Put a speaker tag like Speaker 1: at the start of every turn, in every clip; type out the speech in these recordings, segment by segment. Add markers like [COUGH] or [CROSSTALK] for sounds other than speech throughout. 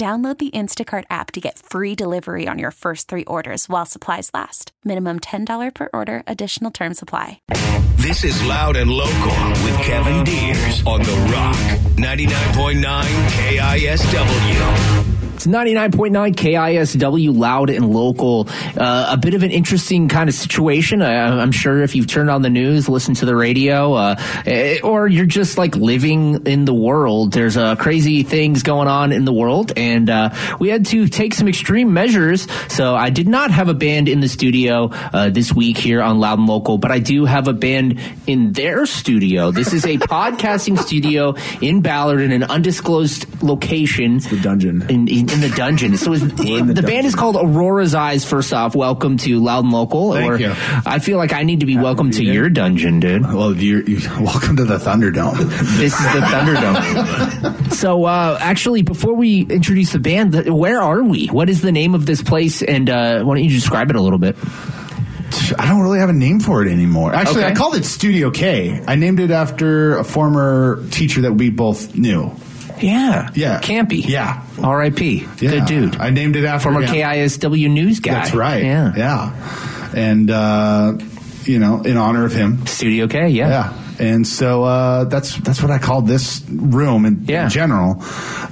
Speaker 1: Download the Instacart app to get free delivery on your first three orders while supplies last. Minimum $10 per order, additional term supply.
Speaker 2: This is Loud and Local with Kevin Deers on The Rock 99.9 KISW.
Speaker 3: It's 99.9 KISW, loud and local. Uh, a bit of an interesting kind of situation. I, am sure if you've turned on the news, listened to the radio, uh, eh, or you're just like living in the world, there's uh, crazy things going on in the world. And uh, we had to take some extreme measures. So I did not have a band in the studio uh, this week here on Loud and Local, but I do have a band in their studio. This is a [LAUGHS] podcasting studio in Ballard in an undisclosed location.
Speaker 4: It's the dungeon.
Speaker 3: In, in, in the dungeon. So is, the, the, band is called Aurora's Eyes. First off, welcome to Loud and Local.
Speaker 4: Thank
Speaker 3: or
Speaker 4: you.
Speaker 3: I feel like I need to be welcome to your dungeon, dude.
Speaker 4: Well, you're, you [LAUGHS] welcome to the Thunderdome.
Speaker 3: This is the Thunderdome. [LAUGHS] so, uh, actually, before we introduce the band, where are we? What is the name of this place? And uh, why don't you describe it a little bit?
Speaker 4: I don't really have a name for it anymore. Actually,
Speaker 3: Okay.
Speaker 4: I called it Studio K. I named it after a former teacher that we both knew.
Speaker 3: Yeah.
Speaker 4: Yeah.
Speaker 3: Campy.
Speaker 4: Yeah.
Speaker 3: R.I.P.
Speaker 4: Yeah.
Speaker 3: Good dude.
Speaker 4: I named it after
Speaker 3: Former
Speaker 4: yeah.
Speaker 3: KISW news guy.
Speaker 4: That's right.
Speaker 3: Yeah.
Speaker 4: Yeah. And, uh, you know, in honor of him.
Speaker 3: Studio K, yeah.
Speaker 4: Yeah. And so uh, that's that's what I called this room in,
Speaker 3: Yeah.
Speaker 4: in general.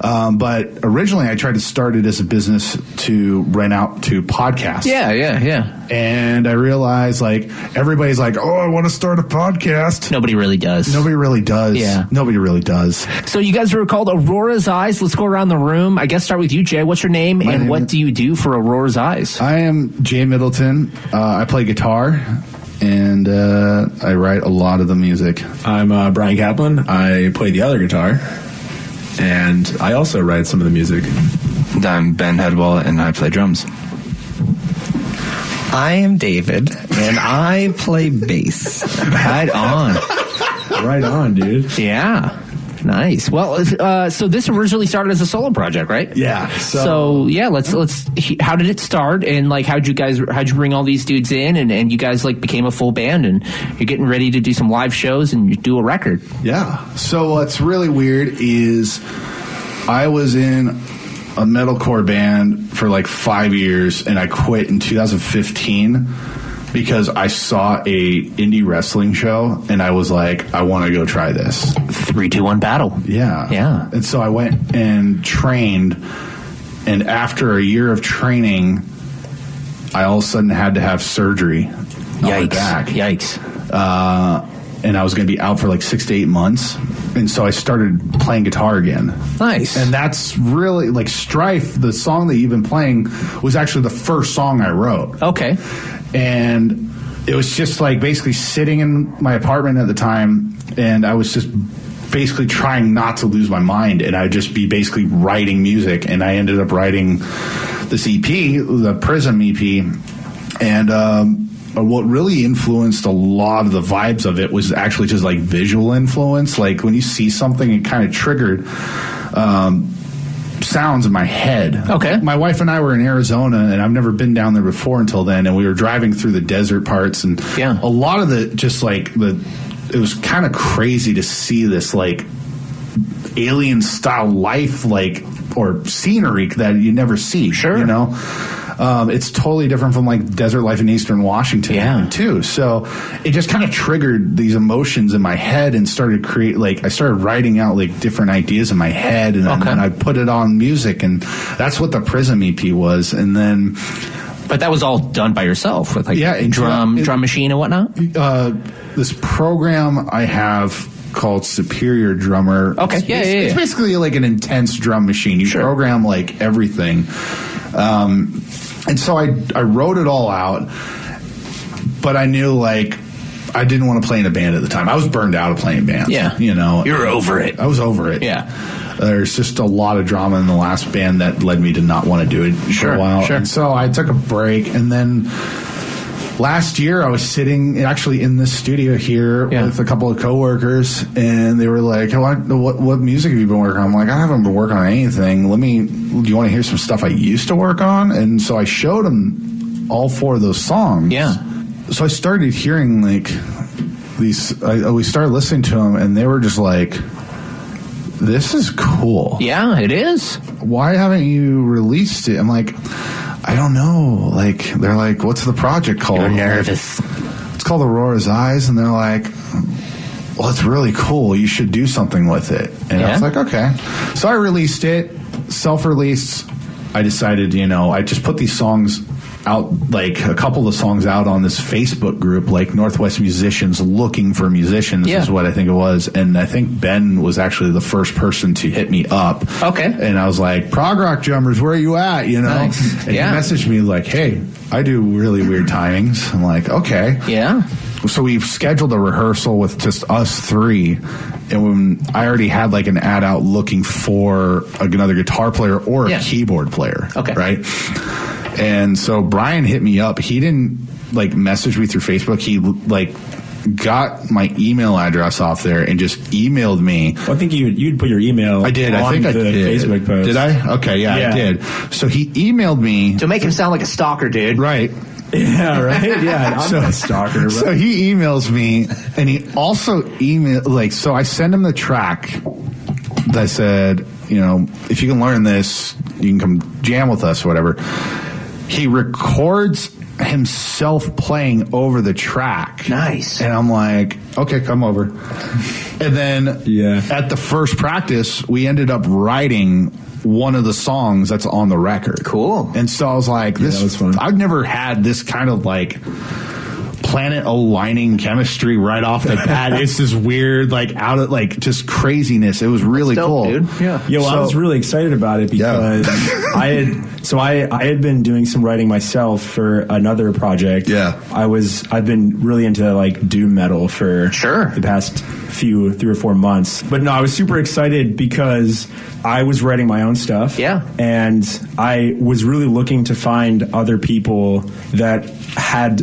Speaker 4: Um, but originally, I tried to start it as a business to rent out to podcasts.
Speaker 3: Yeah, yeah, yeah.
Speaker 4: And I realized, like, everybody's like, "Oh, I want to start a podcast."
Speaker 3: Nobody really does.
Speaker 4: Nobody really does.
Speaker 3: Yeah.
Speaker 4: Nobody really does.
Speaker 3: So you guys were called Aurora's Eyes. Let's go around the room. I guess start with you, Jay. What's your name and
Speaker 4: name
Speaker 3: what
Speaker 4: is-
Speaker 3: do you do for Aurora's Eyes?
Speaker 4: I am Jay Middleton. Uh, I play guitar, and uh, I write a lot of the music.
Speaker 5: I'm uh, Brian Kaplan. I play the other guitar, and I also write some of the music.
Speaker 6: I'm Ben Headwell, and I play drums.
Speaker 7: I am David, and I play bass.
Speaker 3: Right on.
Speaker 5: Right on, dude.
Speaker 3: Yeah. Nice. Well, uh, so this originally started as a solo project, right?
Speaker 4: Yeah.
Speaker 3: So, yeah, let's let's. he- How did it start, and like, how'd you guys? How'd you bring all these dudes in, and, and you guys like became a full band, and you're getting ready to do some live shows and you do a record.
Speaker 4: Yeah. So what's really weird is I was in a metalcore band for like five years, and I quit in 2015 because I saw a indie wrestling show, and I was like, I want to go try this.
Speaker 3: Three, two, one, battle.
Speaker 4: Yeah.
Speaker 3: Yeah.
Speaker 4: And so I went and trained, and after a year of training, I all of a sudden had to have surgery. on my
Speaker 3: Yikes!
Speaker 4: back
Speaker 3: Yikes!
Speaker 4: uh, and I was going to be out for like six to eight months. And so I started playing guitar again.
Speaker 3: Nice.
Speaker 4: And that's really like Strife, the song that you've been playing, was actually the first song I wrote.
Speaker 3: okay.
Speaker 4: And it was just like basically sitting in my apartment at the time, and I was just basically trying not to lose my mind, and I'd just be basically writing music. And I ended up writing this EP, the Prism EP, and um, what really influenced a lot of the vibes of it was actually just like visual influence. Like when you see something, it kind of triggered. Um, sounds in my head.
Speaker 3: Okay.
Speaker 4: My wife and I were in Arizona, and I've never been down there before until then. And we were driving through the desert parts, and
Speaker 3: Yeah.
Speaker 4: a lot of the just like the, it was kind of crazy to see this like alien style life, like or scenery that you never see.
Speaker 3: Sure.
Speaker 4: you know. Um, it's totally different from like desert life in Eastern Washington,
Speaker 3: Yeah.
Speaker 4: too. So it just kind of triggered these emotions in my head and started create like I started writing out like different ideas in my head, and then,
Speaker 3: Okay.
Speaker 4: and I put it on music, and that's what the Prism EP was, and then.
Speaker 3: But that was all done by yourself with like
Speaker 4: Yeah, it-
Speaker 3: drum
Speaker 4: it-
Speaker 3: drum machine and whatnot.
Speaker 4: uh, this program I have called Superior Drummer.
Speaker 3: Okay,
Speaker 4: It's,
Speaker 3: yeah,
Speaker 4: basi-
Speaker 3: yeah,
Speaker 4: It's basically like an intense drum machine. You
Speaker 3: Sure.
Speaker 4: program like everything. Um, and so I, I wrote it all out, but I knew like I didn't want to play in a band at the time. I was burned out of playing bands.
Speaker 3: Yeah.
Speaker 4: You know,
Speaker 3: You're over it.
Speaker 4: I was over it.
Speaker 3: Yeah.
Speaker 4: There's just a lot of drama in the last band that led me to not want to do it for a while.
Speaker 3: sure.
Speaker 4: And so I took a break and then last year I was sitting actually in this studio here
Speaker 3: Yeah.
Speaker 4: with a couple of coworkers and they were like, "Oh, I- what, what music have you been working on? I'm like, I haven't been working on anything. Let me, do you want to hear some stuff I used to work on? And so I showed them all four of those songs.
Speaker 3: Yeah.
Speaker 4: So I started hearing like these, I, uh, we started listening to them and they were just like, this is cool
Speaker 3: Yeah, it is.
Speaker 4: why haven't you released it? I'm like, I don't know. Like, they're like, what's the project called?
Speaker 3: You're
Speaker 4: I'm like,
Speaker 3: nervous.
Speaker 4: it's called Aurora's Eyes, and they're like, well, it's really cool. You should do something with it. And I was like, okay. So I released it, self-released. I decided, you know, I just put these songs out, like a couple of songs out on this Facebook group, like Northwest Musicians Looking for Musicians
Speaker 3: Yeah.
Speaker 4: is what I think it was. And I think Ben was actually the first person to hit me up.
Speaker 3: Okay.
Speaker 4: And I was like, prog rock drummers, where are you at? You know?
Speaker 3: Nice.
Speaker 4: And
Speaker 3: Yeah.
Speaker 4: he messaged me like, hey, I do really weird timings. I'm like, okay
Speaker 3: Yeah.
Speaker 4: so we've scheduled a rehearsal with just us three and when i already had like an ad out looking for another guitar player or a
Speaker 3: Yeah.
Speaker 4: keyboard player
Speaker 3: Okay.
Speaker 4: right and so brian hit me up he didn't like message me through facebook he like got my email address off there and just emailed me
Speaker 5: I think you you'd put your email.
Speaker 4: I did. I
Speaker 5: on
Speaker 4: think I did.
Speaker 5: Facebook post.
Speaker 4: Did I? Okay, yeah,
Speaker 5: Yeah.
Speaker 4: I did. So he emailed me.
Speaker 3: To make him sound like a stalker, dude.
Speaker 4: Right.
Speaker 5: Yeah, right. Yeah, I'm [LAUGHS]
Speaker 4: so,
Speaker 5: a stalker. But
Speaker 4: So he emails me, and he also email like so. I send him the track. That I said, you know, if you can learn this, you can come jam with us, or whatever. He records himself playing over the track.
Speaker 3: Nice.
Speaker 4: And I'm like, okay, come over. And then
Speaker 5: Yeah.
Speaker 4: at the first practice, we ended up writing one of the songs that's on the record.
Speaker 3: Cool.
Speaker 4: And so I was like, this
Speaker 5: that was fun.
Speaker 4: I've never had this kind of like planet aligning chemistry right off the bat. it's this weird, like out of like just craziness. It was really
Speaker 3: Dope,
Speaker 4: cool.
Speaker 3: dude. Yeah.
Speaker 5: Yo, I was really excited about it
Speaker 4: Yeah.
Speaker 5: because I had so I I had been doing some writing myself for another project.
Speaker 4: Yeah.
Speaker 5: I was I've been really into like doom metal for
Speaker 3: Sure.
Speaker 5: the past few three or four months. But no, I was super excited because I was writing my own stuff.
Speaker 3: Yeah.
Speaker 5: And I was really looking to find other people that had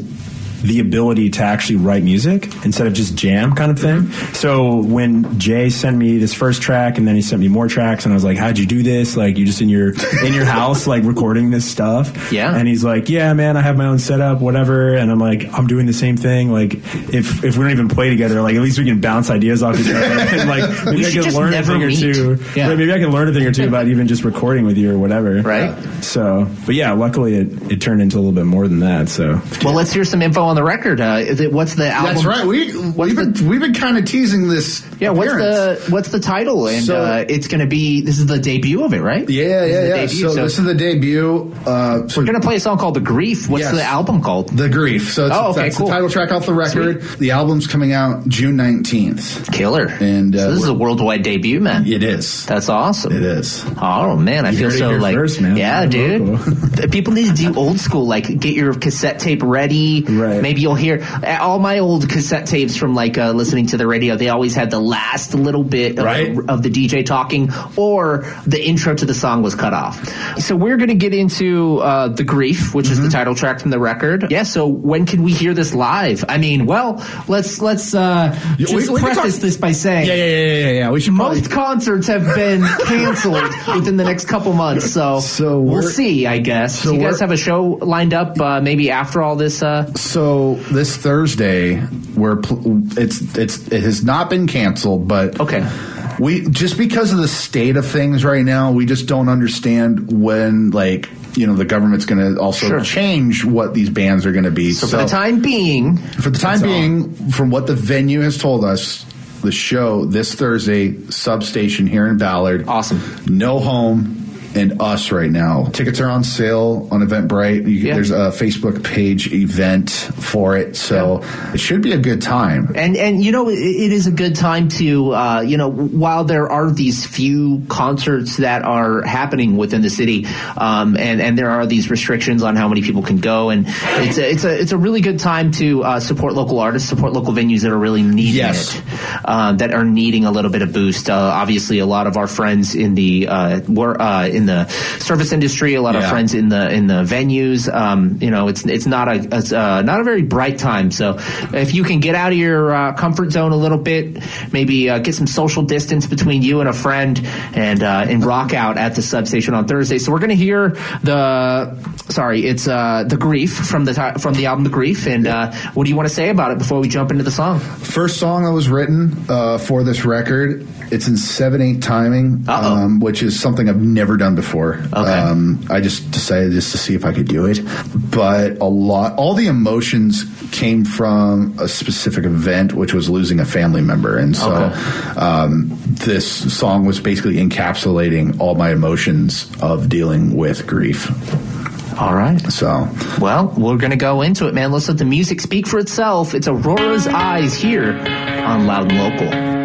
Speaker 5: the ability to actually write music instead of just jam kind of thing. So when Jay sent me this first track and then he sent me more tracks and I was like, how'd you do this? Like you just in your, in your house, like recording this stuff.
Speaker 3: Yeah.
Speaker 5: And he's like, yeah, man, I have my own setup, whatever. And I'm like, I'm doing the same thing. Like if, if we don't even play together, like at least we can bounce ideas off each other. [LAUGHS] and like maybe I can learn a thing or two.
Speaker 3: Yeah.
Speaker 5: Right, maybe I can learn a thing or two about even just recording with you or whatever.
Speaker 3: Right.
Speaker 5: So, but yeah, luckily it, it turned into a little bit more than that. So
Speaker 3: Well, let's hear some info on the record. Uh, is it what's the album?
Speaker 4: That's right. We
Speaker 3: What's
Speaker 4: we've
Speaker 3: the-
Speaker 4: been we've been kind of teasing this.
Speaker 3: Yeah, what's the what's the title? And
Speaker 4: So-
Speaker 3: uh, it's going to be this is the debut of it, right?
Speaker 4: Yeah, yeah, yeah.
Speaker 3: debut,
Speaker 4: So, this is the debut. Uh, so
Speaker 3: we're going to play a song called "The Grief." What's
Speaker 4: Yes.
Speaker 3: the album called?
Speaker 4: the grief. So it's,
Speaker 3: Oh, okay,
Speaker 4: that's
Speaker 3: cool.
Speaker 4: the title track off the record. The album's coming out June nineteenth.
Speaker 3: Killer.
Speaker 4: And, uh,
Speaker 3: so this is a worldwide debut, man.
Speaker 4: It is.
Speaker 3: That's awesome.
Speaker 4: It is.
Speaker 3: Oh man, I
Speaker 5: You
Speaker 3: feel so like
Speaker 5: first,
Speaker 3: yeah, [LAUGHS] dude. People need to do old school, like get your cassette tape ready.
Speaker 5: Right.
Speaker 3: Maybe you'll hear uh, all my old cassette tapes from like uh, listening to the radio. They always had the last little bit of,
Speaker 4: Right.
Speaker 3: of the DJ talking, or the intro to the song was cut off. So we're gonna get into uh, the grief, which is the title track from the record. Yeah. So when can we hear this live? I mean, well, let's let's uh, just
Speaker 4: we- we
Speaker 3: preface
Speaker 4: talk-
Speaker 3: this by saying
Speaker 4: Yeah, yeah, yeah, yeah, yeah. We should
Speaker 3: most concerts have been [LAUGHS] canceled within the next couple months, so,
Speaker 4: So
Speaker 3: we'll see. I guess.
Speaker 4: so
Speaker 3: Do you guys have a show lined up? Uh, maybe after all this. Uh,
Speaker 4: So this Thursday, we're pl- it's it's it has not been canceled, but
Speaker 3: okay.
Speaker 4: we just because of the state of things right now, we just don't understand when like you know the government's going to also
Speaker 3: Sure.
Speaker 4: change what these bans are going to be.
Speaker 3: So, for the time being,
Speaker 4: for the time
Speaker 3: that's all.
Speaker 4: being, from what the venue has told us, the show this Thursday, substation here in Ballard.
Speaker 3: Awesome.
Speaker 4: No home and us right now. Tickets are on sale on Eventbrite. You,
Speaker 3: Yeah.
Speaker 4: There's a Facebook page event for it, so it should be a good time.
Speaker 3: And and you know it, it is a good time to uh, you know while there are these few concerts that are happening within the city, um, and and there are these restrictions on how many people can go, and it's a, it's a it's a really good time to uh, support local artists, support local venues that are really needing
Speaker 4: Yes.
Speaker 3: it, uh, that are needing a little bit of boost. Uh, obviously, a lot of our friends in the uh, were uh, in the service industry, a lot of friends in the in the venues. Um, you know, it's it's not a it's, uh, not a very bright time. So if you can get out of your uh, comfort zone a little bit, maybe uh, get some social distance between you and a friend, and uh, and rock out at the substation on Thursday. So we're gonna hear the sorry, it's uh, the grief from the from the album The Grief. And uh, what do you want to say about it before we jump into the song?
Speaker 4: First song that was written uh, for this record. It's in seven eight timing, um, which is something I've never done before.
Speaker 3: Okay.
Speaker 4: Um, I just decided just to see if I could do it, but a lot, all the emotions came from a specific event, which was losing a family member, and so
Speaker 3: Okay.
Speaker 4: um, this song was basically encapsulating all my emotions of dealing with grief.
Speaker 3: All right.
Speaker 4: So
Speaker 3: Well, we're going to go into it, man. Let's let the music speak for itself. It's Aurora's Eyes here on Loud and Local.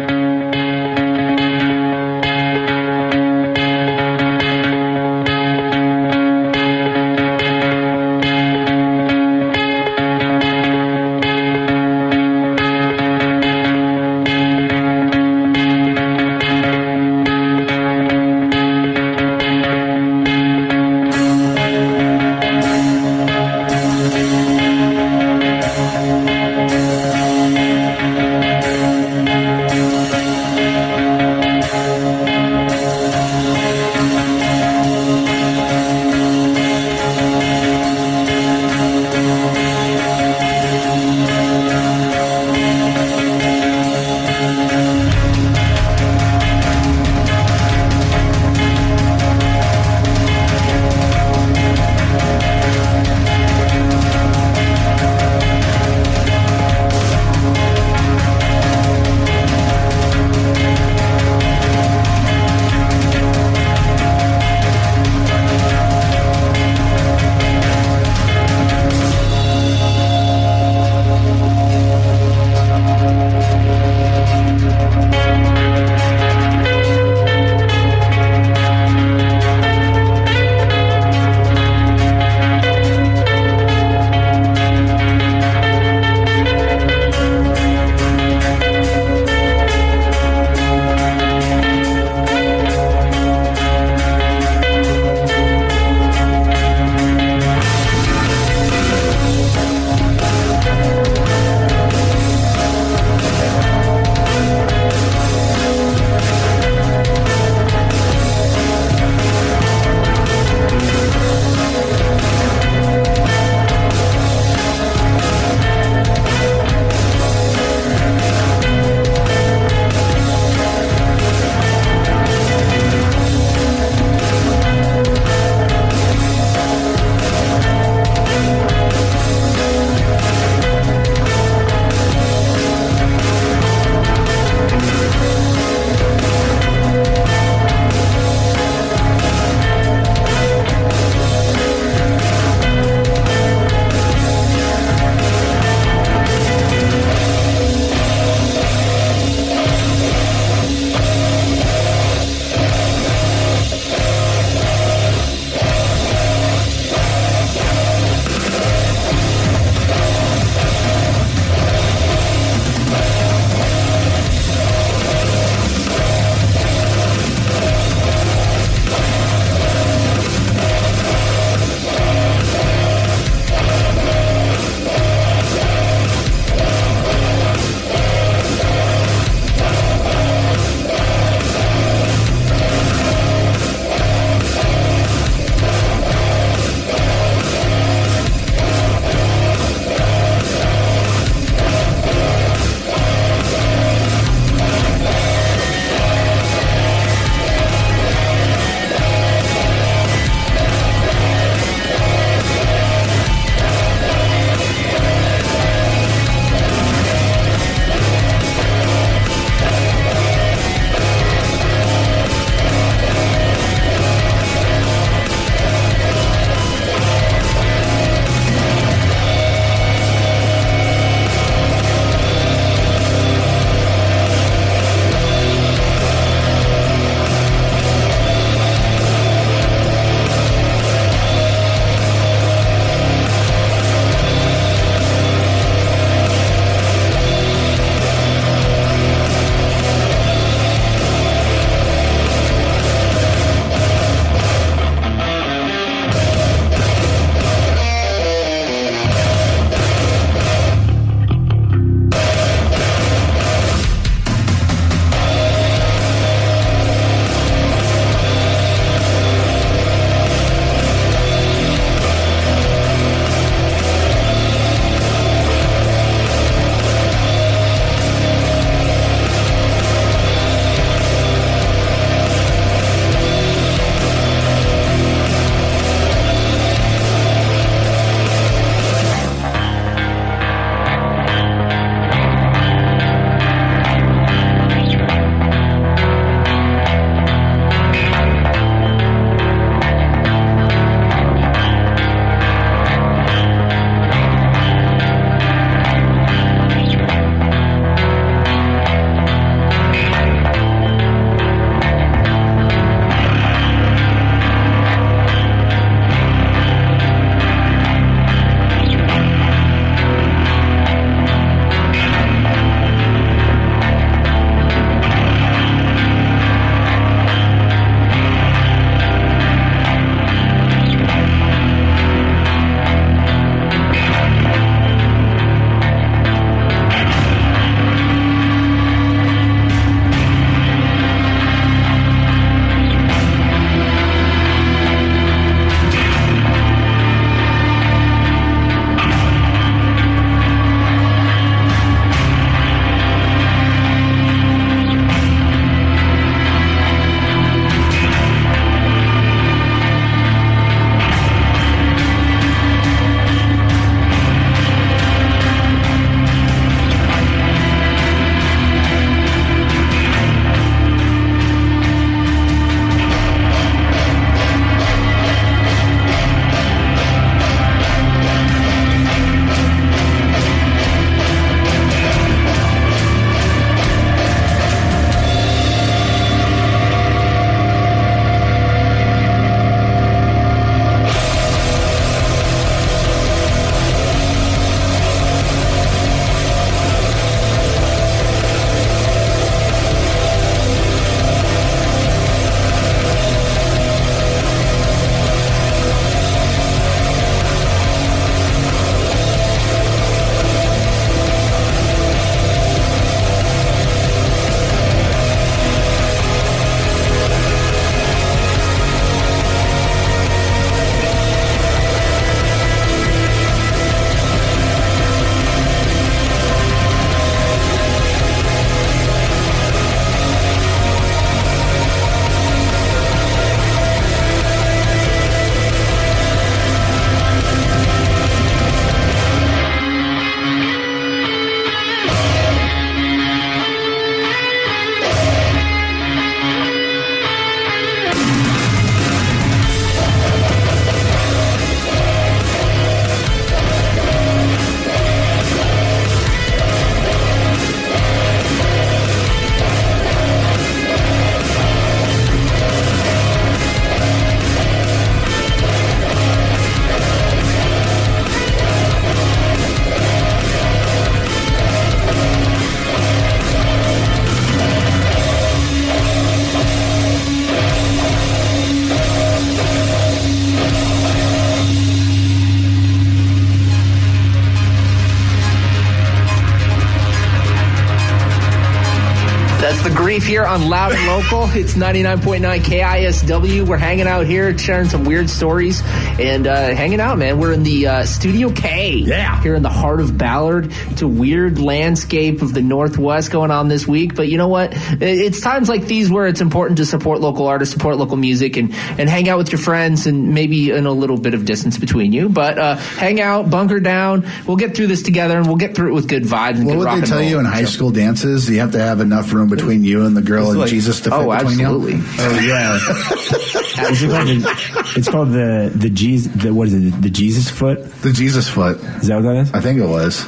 Speaker 3: Here on Loud and Local. It's 99.9 KISW. We're hanging out here, sharing some weird stories and uh, hanging out, man. We're in the uh, Studio K.
Speaker 4: Yeah.
Speaker 3: Here in the heart of Ballard. It's a weird landscape of the Northwest going on this week. But you know what? It's times like these where it's important to support local artists, support local music, and, and hang out with your friends and maybe in a little bit of distance between you. But uh, hang out, bunker down. We'll get through this together and we'll get through it with good vibes and
Speaker 4: What
Speaker 3: good
Speaker 4: would
Speaker 3: rock
Speaker 4: they tell you in high
Speaker 3: So-
Speaker 4: school dances? You have to have enough room between you and the girl and
Speaker 5: like-
Speaker 4: Jesus to fit
Speaker 3: Oh,
Speaker 4: between
Speaker 3: absolutely.
Speaker 4: you.
Speaker 5: Oh yeah, [LAUGHS] Is it called the, it's called the the Jesus. The, what is it? The Jesus foot.
Speaker 4: The Jesus foot.
Speaker 5: Is that what that is?
Speaker 4: I think it was.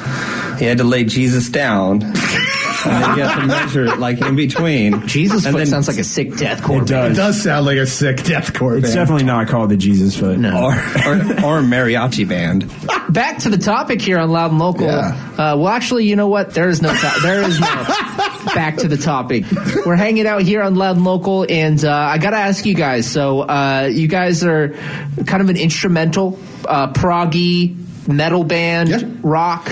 Speaker 7: He had to lay Jesus down, and then you have to measure it like in between.
Speaker 3: Jesus
Speaker 7: and
Speaker 3: foot
Speaker 7: then-
Speaker 3: sounds like a sick death core.
Speaker 5: It does.
Speaker 4: It does sound like a sick deathcore band.
Speaker 5: It's
Speaker 4: band.
Speaker 5: definitely not called the Jesus foot.
Speaker 3: No.
Speaker 7: or, or, or mariachi band. [LAUGHS]
Speaker 3: Back to the topic here on Loud and Local.
Speaker 4: Yeah.
Speaker 3: Uh, well, actually, you know what? There is no to- there is no [LAUGHS] back to the topic. We're hanging out here on Loud and Local, and uh, I got to ask you guys. So, uh, you guys are kind of an instrumental, uh, proggy metal band,
Speaker 4: Yeah.
Speaker 3: rock,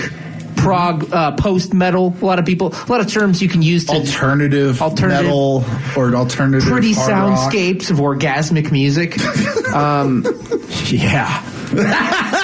Speaker 3: prog, uh, post metal. A lot of people, a lot of terms you can use to
Speaker 4: alternative,
Speaker 3: Alternative.
Speaker 4: metal or alternative
Speaker 3: pretty
Speaker 4: hard rock.
Speaker 3: soundscapes of orgasmic music. [LAUGHS] Um,
Speaker 5: Yeah. [LAUGHS]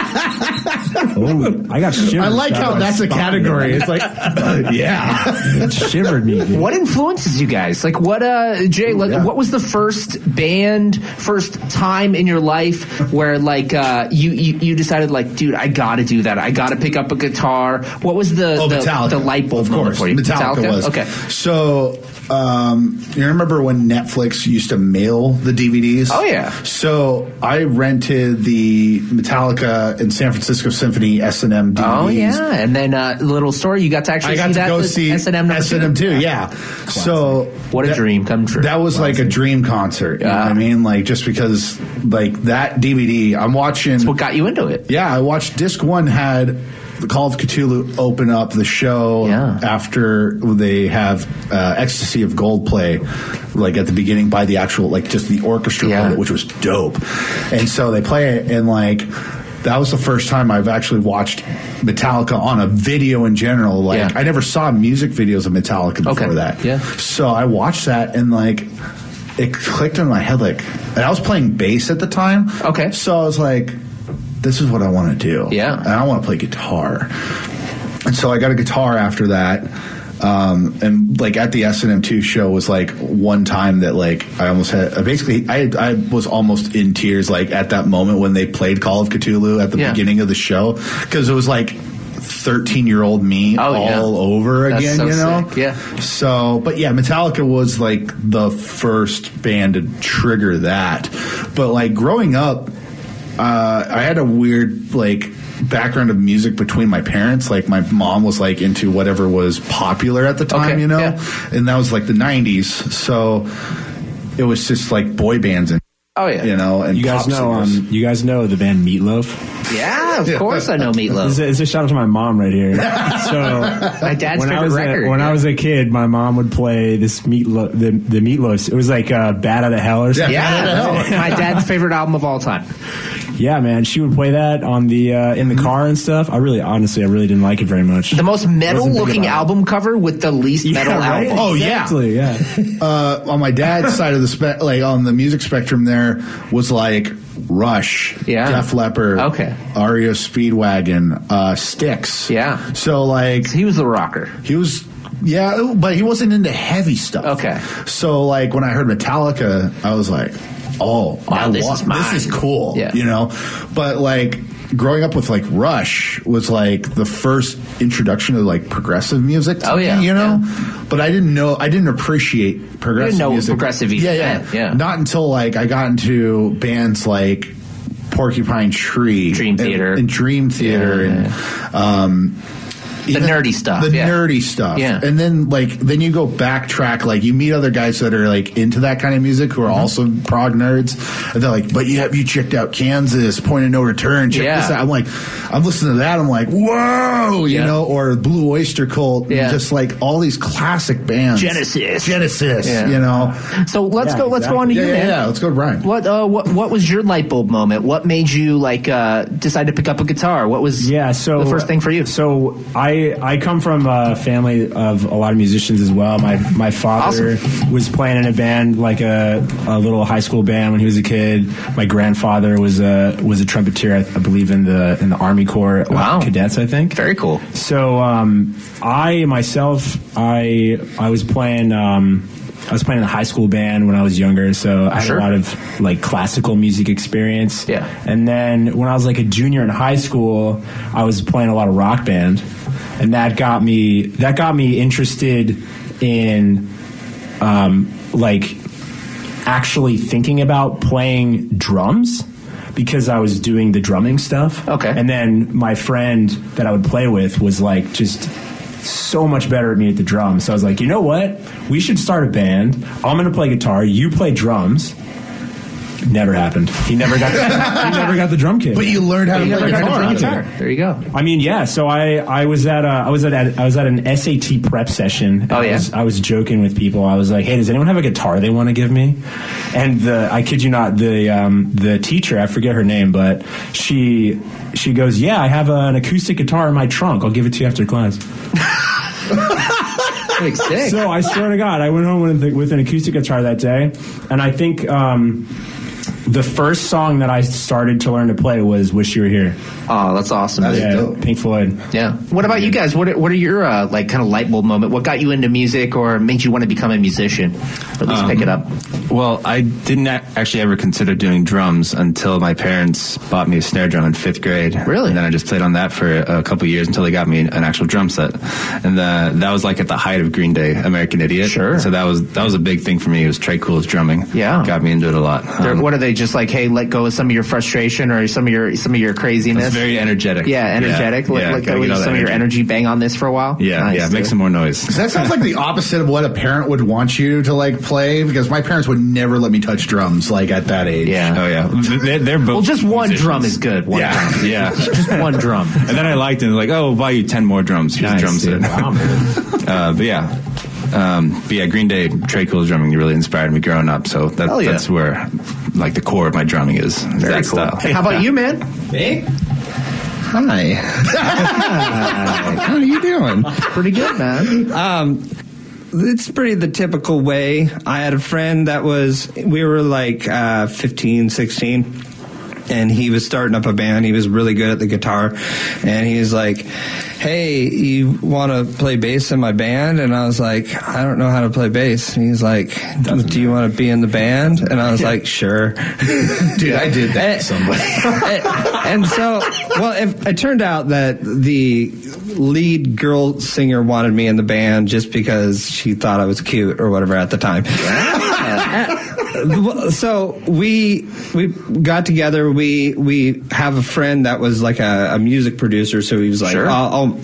Speaker 5: oh, I got shivers.
Speaker 4: I like how that's a category. It's like, [LAUGHS] yeah.
Speaker 5: It shivered me. dude.
Speaker 3: What influences you guys? Like what uh Jay, like
Speaker 4: Yeah.
Speaker 3: what was the first band, first time in your life where like uh you you, you decided like, dude, I gotta do that. I gotta pick up a guitar. What was the
Speaker 4: Oh,
Speaker 3: the, the light bulb
Speaker 4: of course.
Speaker 3: for you?
Speaker 4: Metallica, was.
Speaker 3: Okay.
Speaker 4: So, um, you remember when Netflix used to mail the DVDs?
Speaker 3: Oh, yeah.
Speaker 4: So I rented the Metallica and San Francisco Symphony S and M DVDs.
Speaker 3: Oh yeah. And then uh little story, you got to actually
Speaker 4: I got
Speaker 3: see
Speaker 4: to
Speaker 3: that
Speaker 4: go see
Speaker 3: S and M
Speaker 4: S and M too. Yeah. So
Speaker 3: What a
Speaker 4: that-
Speaker 3: dream come true.
Speaker 4: That was like a dream concert. You know
Speaker 3: Yeah.
Speaker 4: what I mean? Like just because like that DVD, I'm watching.
Speaker 3: what got you into it.
Speaker 4: Yeah, I watched disc one had the Call of Ktulu open up the show
Speaker 3: Yeah.
Speaker 4: after they have uh, Ecstasy of Gold play, like at the beginning by the actual like just the orchestra,
Speaker 3: Yeah.
Speaker 4: which was dope. And so they play it, and like that was the first time I've actually watched Metallica on a video in general. Like
Speaker 3: Yeah.
Speaker 4: I never saw music videos of Metallica before
Speaker 3: Okay.
Speaker 4: that.
Speaker 3: Yeah.
Speaker 4: So I watched that and like. It clicked in my head, like, and I was playing bass at the time.
Speaker 3: Okay.
Speaker 4: So I was like, this is what I want to do.
Speaker 3: Yeah.
Speaker 4: And I want to play guitar. And so I got a guitar after that. Um, and like at the S and M two show was like one time that like I almost had basically I I was almost in tears like at that moment when they played Call of Ktulu at the
Speaker 3: Yeah.
Speaker 4: beginning of the show because it was like thirteen year old me
Speaker 3: Oh,
Speaker 4: all
Speaker 3: yeah.
Speaker 4: over
Speaker 3: That's
Speaker 4: again
Speaker 3: so
Speaker 4: you know
Speaker 3: sick, yeah.
Speaker 4: so but yeah Metallica was like the first band to trigger that but like growing up uh, I had a weird like background of music between my parents. Like my mom was like into whatever was popular at the time,
Speaker 3: Okay,
Speaker 4: you know,
Speaker 3: yeah.
Speaker 4: and that was like the '90s. So it was just like boy bands and
Speaker 3: Oh yeah.
Speaker 4: you know, and
Speaker 5: You guys know, um, you guys know the band Meatloaf.
Speaker 3: Yeah, of course I know
Speaker 5: It's
Speaker 3: Meatloaf.
Speaker 5: a, it's a shout out to my mom right here. [LAUGHS] So
Speaker 3: My dad's
Speaker 5: when I
Speaker 3: favorite
Speaker 5: was
Speaker 3: record.
Speaker 5: a, when I was a kid, my mom would play this meatloaf, the the meatloafs. It was like uh, Bat Out of Hell or something.
Speaker 3: yeah, [LAUGHS] my dad's favorite album of all time.
Speaker 5: Yeah, man, she would play that on the uh, in the car and stuff. I really, honestly, I really didn't like it very much.
Speaker 3: The most metal looking
Speaker 5: about it.
Speaker 3: album cover with the least
Speaker 5: Yeah,
Speaker 3: metal
Speaker 5: right?
Speaker 3: album.
Speaker 4: Oh, yeah.
Speaker 5: exactly, yeah. [LAUGHS]
Speaker 4: uh, on my dad's side of the spe- like on the music spectrum, there was like Rush,
Speaker 3: Yeah.
Speaker 4: Def Leppard,
Speaker 3: Okay.
Speaker 4: REO Speedwagon, uh, Styx.
Speaker 3: Yeah.
Speaker 4: So like
Speaker 3: He was the rocker.
Speaker 4: He was, yeah, but he wasn't into heavy stuff.
Speaker 3: Okay.
Speaker 4: So like when I heard Metallica, I was like, oh,
Speaker 3: Wow,
Speaker 4: I
Speaker 3: this
Speaker 4: wa-
Speaker 3: is mine.
Speaker 4: this is cool.
Speaker 3: Yeah.
Speaker 4: You know, but like growing up with like Rush was like the first introduction to like progressive music. to
Speaker 3: Oh,
Speaker 4: me,
Speaker 3: yeah,
Speaker 4: you know. But I didn't know. I didn't appreciate progressive
Speaker 3: what
Speaker 4: music.
Speaker 3: progressive
Speaker 4: yeah, yeah,
Speaker 3: yeah.
Speaker 4: Not until like I got into bands like. Porcupine Tree,
Speaker 3: Dream
Speaker 4: and-
Speaker 3: Theater.
Speaker 4: and, Dream Theater,
Speaker 3: Yeah,
Speaker 4: and um,
Speaker 3: The nerdy stuff,
Speaker 4: the
Speaker 3: yeah.
Speaker 4: nerdy stuff.
Speaker 3: Yeah.
Speaker 4: And then like then you go backtrack, like you meet other guys that are like into that kind of music who are
Speaker 3: Mm-hmm.
Speaker 4: also prog nerds, and they're like, "But you have you checked out Kansas, Point of No Return? Check
Speaker 3: Yeah.
Speaker 4: this out." I'm like, I'm listening to that. I'm like, "Whoa!" You
Speaker 3: Yeah.
Speaker 4: know, or Blue Oyster Cult,
Speaker 3: Yeah.
Speaker 4: just like all these classic bands.
Speaker 3: Genesis.
Speaker 4: Genesis.
Speaker 3: Yeah.
Speaker 4: You know.
Speaker 3: So let's
Speaker 5: Yeah,
Speaker 3: go. Let's go on to
Speaker 4: Yeah,
Speaker 3: you,
Speaker 4: yeah,
Speaker 3: man.
Speaker 4: yeah. Let's go, to Brian.
Speaker 3: What uh what what was your light bulb moment? What made you like uh decide to pick up a guitar? What was
Speaker 5: Yeah, so
Speaker 3: the first thing for you?
Speaker 5: So I I I come from a family of a lot of musicians as well. My my father was playing in a band like a, a little high school band when he was a kid. My grandfather was a was a trumpeter, I, I believe in the in the Army Corps
Speaker 3: Wow.
Speaker 5: cadets. I think
Speaker 3: Very cool.
Speaker 5: So um, I myself, I I was playing. Um, I was playing in a high school band when I was younger, so I had
Speaker 3: Sure.
Speaker 5: a lot of like classical music experience.
Speaker 3: Yeah.
Speaker 5: And then when I was like a junior in high school, I was playing a lot of rock band, and that got me that got me interested in um, like actually thinking about playing drums because I was doing the drumming stuff.
Speaker 3: Okay.
Speaker 5: And then my friend that I would play with was like just so much better at me at the drums. So I was like, you know what? We should start a band. I'm going to play guitar. You play drums. Never happened. He never got. [LAUGHS] he never got the drum kit.
Speaker 4: But you learned how to play
Speaker 5: never got the
Speaker 4: guitar.
Speaker 5: drum
Speaker 3: Guitar.
Speaker 5: kit.
Speaker 3: There you go.
Speaker 5: I mean, yeah. So I, I was at a, I was at a, I was at an SAT prep session.
Speaker 3: Oh,
Speaker 5: I
Speaker 3: yeah?
Speaker 5: was, I was joking with people. I was like, "Hey, does anyone have a guitar they want to give me?" And the, I kid you not, the um, the teacher, I forget her name, but she she goes, "Yeah, I have an acoustic guitar in my trunk. I'll give it to you after class." [LAUGHS] So I swear to God, I went home with, with an acoustic guitar that day, and I think um, the first song that I started to learn to play was "Wish You Were Here."
Speaker 3: oh, that's awesome.
Speaker 4: That's
Speaker 5: Yeah,
Speaker 4: dope.
Speaker 5: Pink Floyd.
Speaker 3: Yeah. What about you guys? What are, what are your uh, like kind of light bulb moment? What got you into music or made you want to become a musician? Or at least pick it up.
Speaker 6: Well, I didn't actually ever consider doing drums until my parents bought me a snare drum in fifth grade.
Speaker 3: Really?
Speaker 6: And then I just played on that for a couple years until they got me an actual drum set. And uh, that was like at the height of Green Day, American Idiot.
Speaker 3: Sure.
Speaker 6: So that was that was a big thing for me. It was Tré Cool's drumming.
Speaker 3: Yeah.
Speaker 6: Got me into it a lot. Um,
Speaker 3: what are they just like? Hey, let go of some of your frustration or some of your some of your craziness.
Speaker 6: it's very energetic.
Speaker 3: yeah, energetic.
Speaker 6: Yeah,
Speaker 3: let,
Speaker 6: yeah,
Speaker 3: let go of some
Speaker 6: that
Speaker 3: of your energy. Bang on this for a while.
Speaker 6: Yeah,
Speaker 3: Nice,
Speaker 6: yeah. Make
Speaker 3: dude.
Speaker 6: some more noise.
Speaker 4: That sounds like the opposite of what a parent would want you to like play because my parents would never let me touch drums like at that age.
Speaker 3: Yeah.
Speaker 6: Oh yeah. They're, they're both.
Speaker 3: Well, just one
Speaker 6: musicians.
Speaker 3: drum is good. One
Speaker 6: Yeah,
Speaker 3: drum.
Speaker 6: yeah. [LAUGHS]
Speaker 3: just one drum.
Speaker 6: And then I liked it. and Like, oh, we'll buy you ten more drums. Here's
Speaker 3: Nice,
Speaker 6: a drum set.
Speaker 3: Wow,
Speaker 6: uh, but yeah, um, but yeah, Green Day, Tré Cool's drumming really inspired me growing up. So that,
Speaker 3: yeah.
Speaker 6: that's where like the core of my drumming is. is
Speaker 3: Very
Speaker 6: that
Speaker 3: cool.
Speaker 6: style.
Speaker 3: Hey, how about you, man?
Speaker 7: Me? Hi. [LAUGHS] Hi. How are you doing?
Speaker 3: Pretty good, man.
Speaker 7: Um, it's pretty the typical way. I had a friend that was, we were like uh, 15, 16. And he was starting up a band. He was really good at the guitar. And he was like, Hey, you want to play bass in my band? And I was like, I don't know how to play bass. And he's like, Do you want to be in the band? And I was like, [LAUGHS] Sure.
Speaker 4: Dude, I did that to somebody. [LAUGHS]
Speaker 7: and, and so, well, if, it turned out that the lead girl singer wanted me in the band just because she thought I was cute or whatever at the time. [LAUGHS] So we we got together. We we have a friend that was like a, a music producer, so he was like,
Speaker 3: Sure.
Speaker 7: I'll, "I'll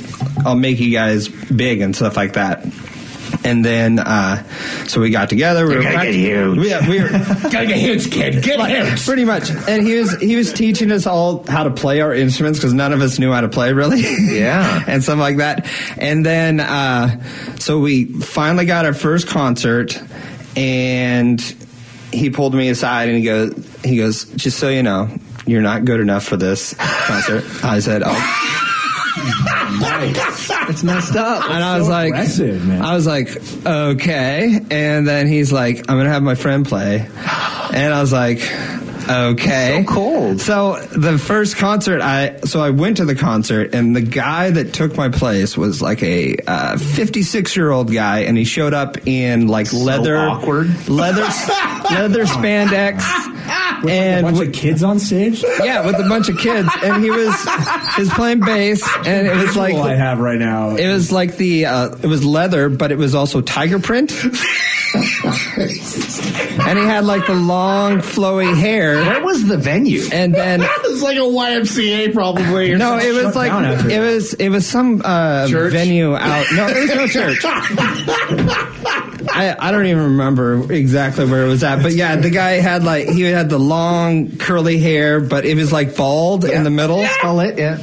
Speaker 7: I'll make you guys big and stuff like that." And then, uh, so we got together. We
Speaker 3: You're
Speaker 7: were
Speaker 3: gonna get huge.
Speaker 7: We, we were, [LAUGHS]
Speaker 4: Gotta get huge, kid. Get huge.
Speaker 7: Pretty much. And he was he was teaching us all how to play our instruments because none of us knew how to play really.
Speaker 3: Yeah. [LAUGHS]
Speaker 7: and stuff like that. And then uh, so we finally got our first concert and he pulled me aside and he goes he goes, just so you know, you're not good enough for this concert. [LAUGHS] I said, Oh
Speaker 3: It's messed up.
Speaker 7: and I was like,
Speaker 5: aggressive, man.
Speaker 7: I was like, okay. And then he's like, I'm gonna have my friend play, and I was like, okay.
Speaker 3: So cold.
Speaker 7: So the first concert, I so I went to the concert, and the guy that took my place was like a uh, 56 year old guy, and he showed up in like leather,
Speaker 3: awkward.
Speaker 7: leather, [LAUGHS] leather spandex. And
Speaker 5: a bunch
Speaker 7: with-
Speaker 5: of kids on stage. [LAUGHS]
Speaker 7: yeah, with a bunch of kids, and he was he was playing bass, and it was like
Speaker 5: All I have right now.
Speaker 7: it was like the uh, it was leather, but it was also tiger print. [LAUGHS] and he had like the long flowy hair.
Speaker 3: Where was the venue?
Speaker 7: And then [LAUGHS]
Speaker 4: It's like a YMCA probably. or
Speaker 7: no, it was like it was it was some uh, venue out. No, it was no church. I, I don't even remember exactly where it was at, but yeah, the guy had like he had the long curly hair, but it was like bald in the middle.
Speaker 3: Call it, yeah.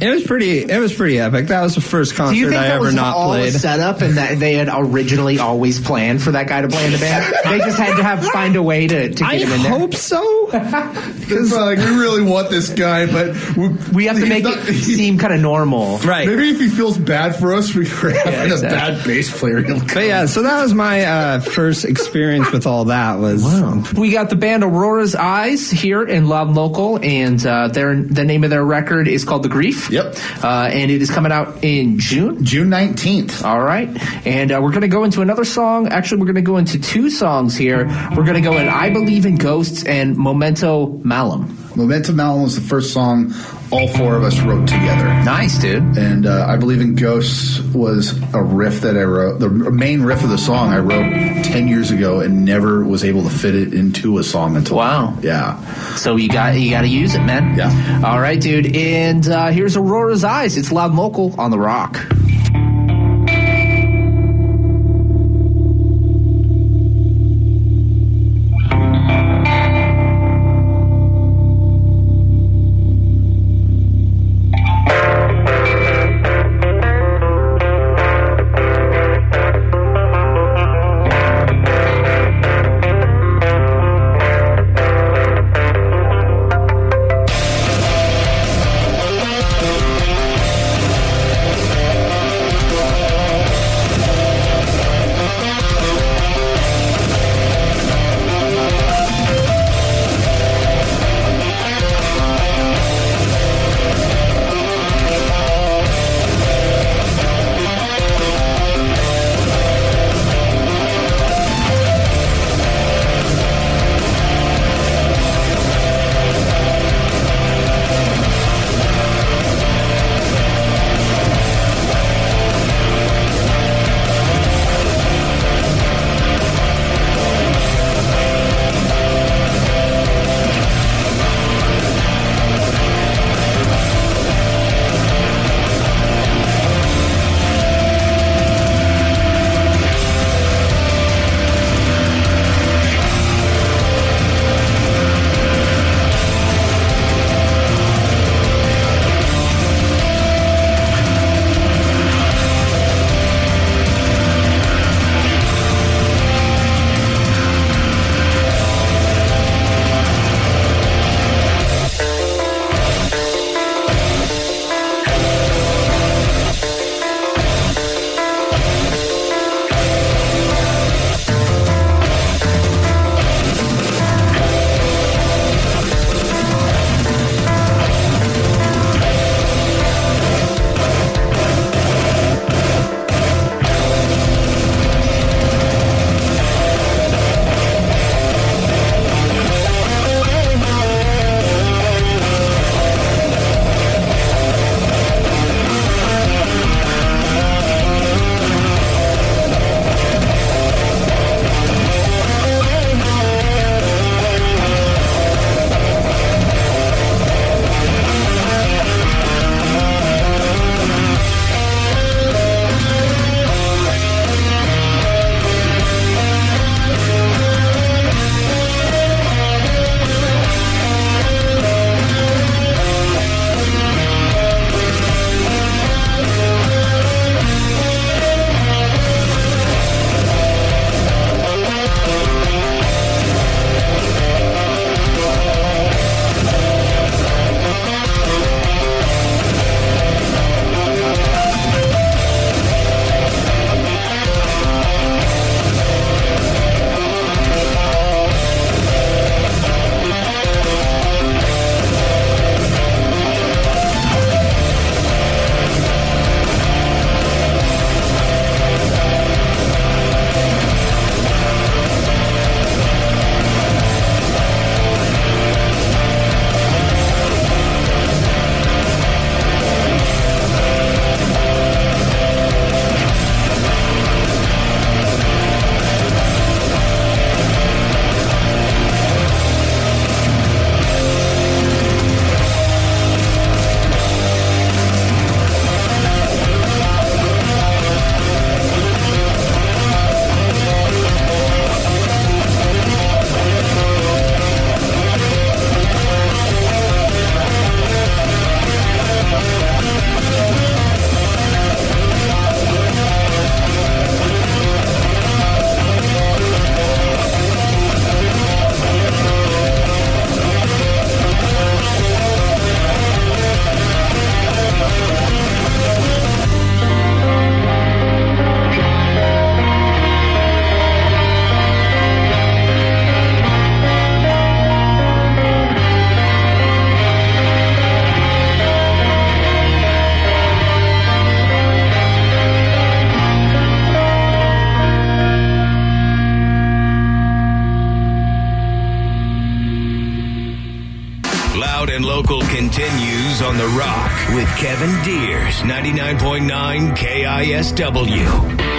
Speaker 7: It was pretty. It was pretty epic. That was the first concert
Speaker 3: Do you think
Speaker 7: I
Speaker 3: that
Speaker 7: ever
Speaker 3: was
Speaker 7: not
Speaker 3: all
Speaker 7: played.
Speaker 3: a setup and that they had originally always planned for that guy to play in the band? they just had to have find a way to, to get
Speaker 7: I
Speaker 3: him in there.
Speaker 7: I hope so. [LAUGHS]
Speaker 4: Because like we really want this guy, but we,
Speaker 3: We have to
Speaker 4: he's
Speaker 3: make
Speaker 4: not-
Speaker 3: it [LAUGHS] seem kind of normal.
Speaker 7: Right.
Speaker 4: Maybe if he feels bad for us, we are having
Speaker 3: exactly.
Speaker 4: a bad bass player. He'll
Speaker 7: But yeah, so that was my uh, first experience with all that. Was
Speaker 3: We got the band Aurora's Eyes here in Loud and Local, and uh, their the name of their record is called The Grief.
Speaker 4: Yep.
Speaker 3: Uh, and it is coming out in June.
Speaker 4: June nineteenth.
Speaker 3: All right. And uh, we're going to go into another song. Actually, we're going to go into two songs here. We're going to go in I Believe in Ghosts and Memento Malum.
Speaker 4: Momentum Malum was the first song all four of us wrote together.
Speaker 3: Nice, dude.
Speaker 4: And uh, I Believe in Ghosts was a riff that I wrote. The main riff of the song I wrote 10 years ago and never was able to fit it into a song until
Speaker 3: Wow.
Speaker 4: Yeah.
Speaker 3: So you got you got to use it, man.
Speaker 4: Yeah.
Speaker 3: All right, dude. And uh, here's Aurora's Eyes. It's Loud Local on the Rock.
Speaker 2: On The Rock with Kevin Deers, 99.9 KISW.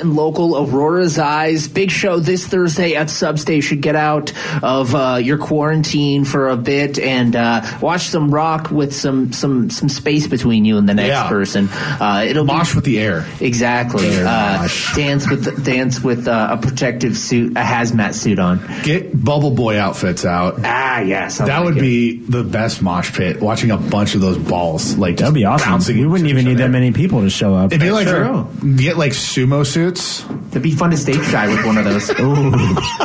Speaker 3: And local. Aurora's Eyes. Big show this Thursday at Substation. Get out of uh, your quarantine for a bit and uh, watch some rock with some some some space between you and the next
Speaker 4: Yeah.
Speaker 3: person. Uh, it'll
Speaker 4: Mosh
Speaker 3: be,
Speaker 4: with the air.
Speaker 3: exactly.
Speaker 4: Air
Speaker 3: Uh, dance with dance with uh, a protective suit, a hazmat suit on.
Speaker 4: Get Bubble Boy outfits out.
Speaker 3: Ah, yes, I
Speaker 4: that
Speaker 3: like
Speaker 4: would
Speaker 3: it.
Speaker 4: be the best mosh pit. Watching a bunch of those balls, like
Speaker 5: That'd be awesome.
Speaker 4: bouncing
Speaker 5: We wouldn't even need that many people to show up.
Speaker 4: It'd be like
Speaker 3: True.
Speaker 4: get like sumo suits.
Speaker 3: It'd be fun to stage dive with one of those. [LAUGHS]
Speaker 5: Ooh,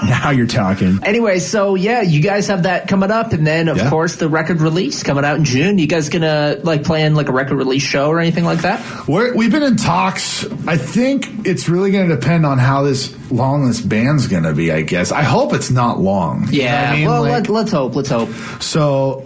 Speaker 5: now you're talking.
Speaker 3: Anyway, so yeah, you guys have that coming up, and then of
Speaker 4: Yeah.
Speaker 3: course the record release coming out in June. You guys gonna like plan like a record release show or anything like that?
Speaker 4: We're, we've been in talks. I think it's really going to depend on how this long this band's going to be. I guess. I hope it's not long. You know
Speaker 3: Yeah.
Speaker 4: I mean?
Speaker 3: well,
Speaker 4: Like-
Speaker 3: let, let's hope. Let's hope.
Speaker 4: So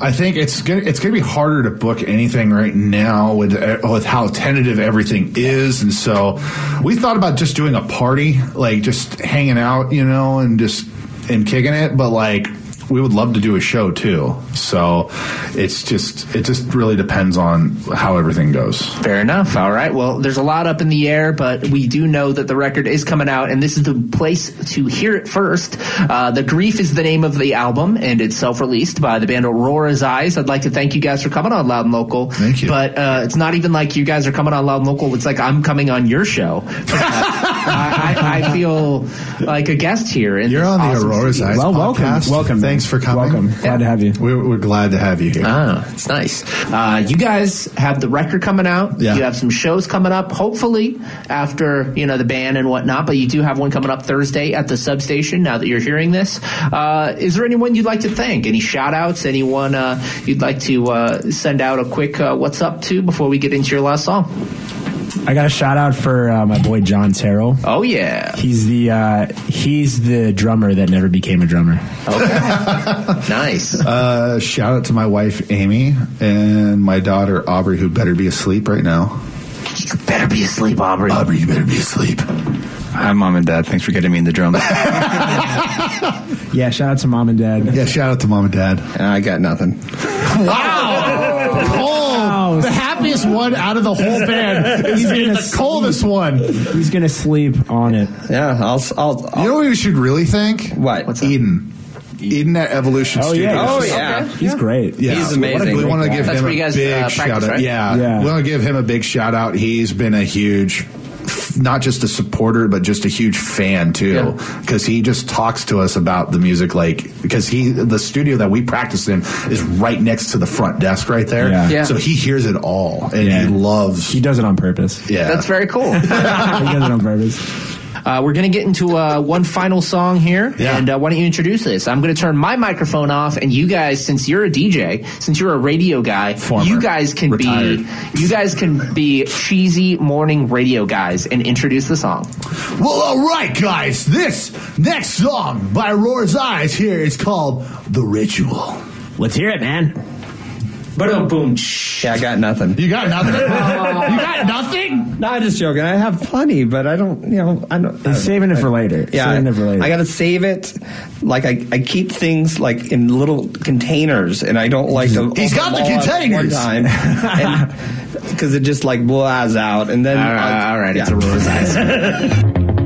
Speaker 4: I think it's gonna it's gonna be harder to book anything right now with with how tentative everything is, and so we thought about just doing a party, like just hanging out, you know, and just and kicking it, but like. We would love to do a show too, so it's just it just really depends on how everything goes.
Speaker 3: Fair enough. All right. Well, there's a lot up in the air, but we do know that the record is coming out, and this is the place to hear it first. Uh, the Grief is the name of the album, and it's self-released by the band Aurora's Eyes. I'd like to thank you guys for coming on Loud and Local.
Speaker 4: Thank you.
Speaker 3: But uh, it's not even like you guys are coming on Loud and Local. It's like I'm coming on your show. [LAUGHS] I, I, I feel like a guest here. In
Speaker 4: You're
Speaker 3: this
Speaker 4: on the
Speaker 3: awesome
Speaker 4: Aurora's
Speaker 3: studio.
Speaker 4: Eyes
Speaker 5: Well, welcome,
Speaker 4: podcast.
Speaker 5: welcome.
Speaker 4: Thanks for coming.
Speaker 5: Welcome. Glad to have you.
Speaker 4: We're, we're glad to have you here.
Speaker 3: Ah, it's nice. Uh, you guys have the record coming out.
Speaker 4: Yeah.
Speaker 3: You have some shows coming up, hopefully after you know the band and whatnot. But you do have one coming up Thursday at the substation. Now that you're hearing this, uh, is there anyone you'd like to thank? Any shout outs? Anyone uh, you'd like to uh, send out a quick uh, "What's up" to before we get into your last song?
Speaker 5: I got a shout out for uh, my boy John Terrell.
Speaker 3: Oh yeah,
Speaker 5: He's the uh, he's the drummer that never became a drummer.
Speaker 3: okay, [LAUGHS] nice.
Speaker 4: Uh, shout out to my wife Amy and my daughter Aubrey, who better be asleep right now.
Speaker 3: You better be asleep, Aubrey.
Speaker 4: Aubrey, you better be asleep.
Speaker 6: Hi, mom and dad. Thanks for getting me in the drums. [LAUGHS]
Speaker 5: Yeah, shout out to mom and dad.
Speaker 4: Yeah, shout out to mom and dad.
Speaker 7: I got nothing. [LAUGHS]
Speaker 4: The happiest one out of the whole band. He's
Speaker 5: gonna
Speaker 4: the coldest one.
Speaker 5: He's gonna sleep on it.
Speaker 7: Yeah, I'll. I'll, I'll
Speaker 4: know what we should really think?
Speaker 7: what?
Speaker 3: What's that?
Speaker 4: Eden. Eden at Evolution
Speaker 5: Oh,
Speaker 4: Studios.
Speaker 5: yeah.
Speaker 7: Oh yeah.
Speaker 5: He's great.
Speaker 4: Yeah.
Speaker 7: He's amazing.
Speaker 4: We want to give
Speaker 3: That's
Speaker 4: him a
Speaker 3: guys,
Speaker 4: big
Speaker 3: uh,
Speaker 4: shout out.
Speaker 3: right?
Speaker 4: Yeah.
Speaker 5: Yeah.
Speaker 4: we want to give him a big shout out. He's been a huge, not just a supporter, but just a huge fan too,
Speaker 3: Yeah.
Speaker 4: because he just talks to us about the music. Like, because he, the studio that we practice in is right next to the front desk right there.
Speaker 5: Yeah.
Speaker 3: Yeah.
Speaker 4: So he hears it all, and
Speaker 5: Yeah.
Speaker 4: he loves.
Speaker 5: He does it on purpose.
Speaker 4: yeah,
Speaker 3: That's very cool. [LAUGHS]
Speaker 5: he does it on purpose.
Speaker 3: Uh, we're going to get into uh, one final song here.
Speaker 4: Yeah.
Speaker 3: And uh, why don't you introduce this? I'm going to turn my microphone off, and you guys, since you're a DJ, since you're a radio guy,
Speaker 4: Former.
Speaker 3: you guys can
Speaker 4: Retired.
Speaker 3: be you guys can be cheesy morning radio guys and introduce the song.
Speaker 4: Well, all right, guys. This next song by Aurora's Eyes here is called "The Ritual."
Speaker 5: Let's hear it, man.
Speaker 3: Boom, boom.
Speaker 7: Yeah, I got nothing.
Speaker 4: You got nothing. [LAUGHS] you got nothing.
Speaker 7: No, I'm just joking. I have plenty, but I don't. You know, I don't.
Speaker 5: He's saving it for later.
Speaker 7: Yeah,
Speaker 5: saving it for later.
Speaker 7: I got to save it. Like I, I keep things like in little containers, and I don't like to.
Speaker 4: He's got the
Speaker 7: them all
Speaker 4: containers.
Speaker 7: one time, because [LAUGHS] it just like blows out, and then
Speaker 3: All right,
Speaker 7: I'll-
Speaker 3: all right, it's
Speaker 7: yeah.
Speaker 3: a Roar's [LAUGHS]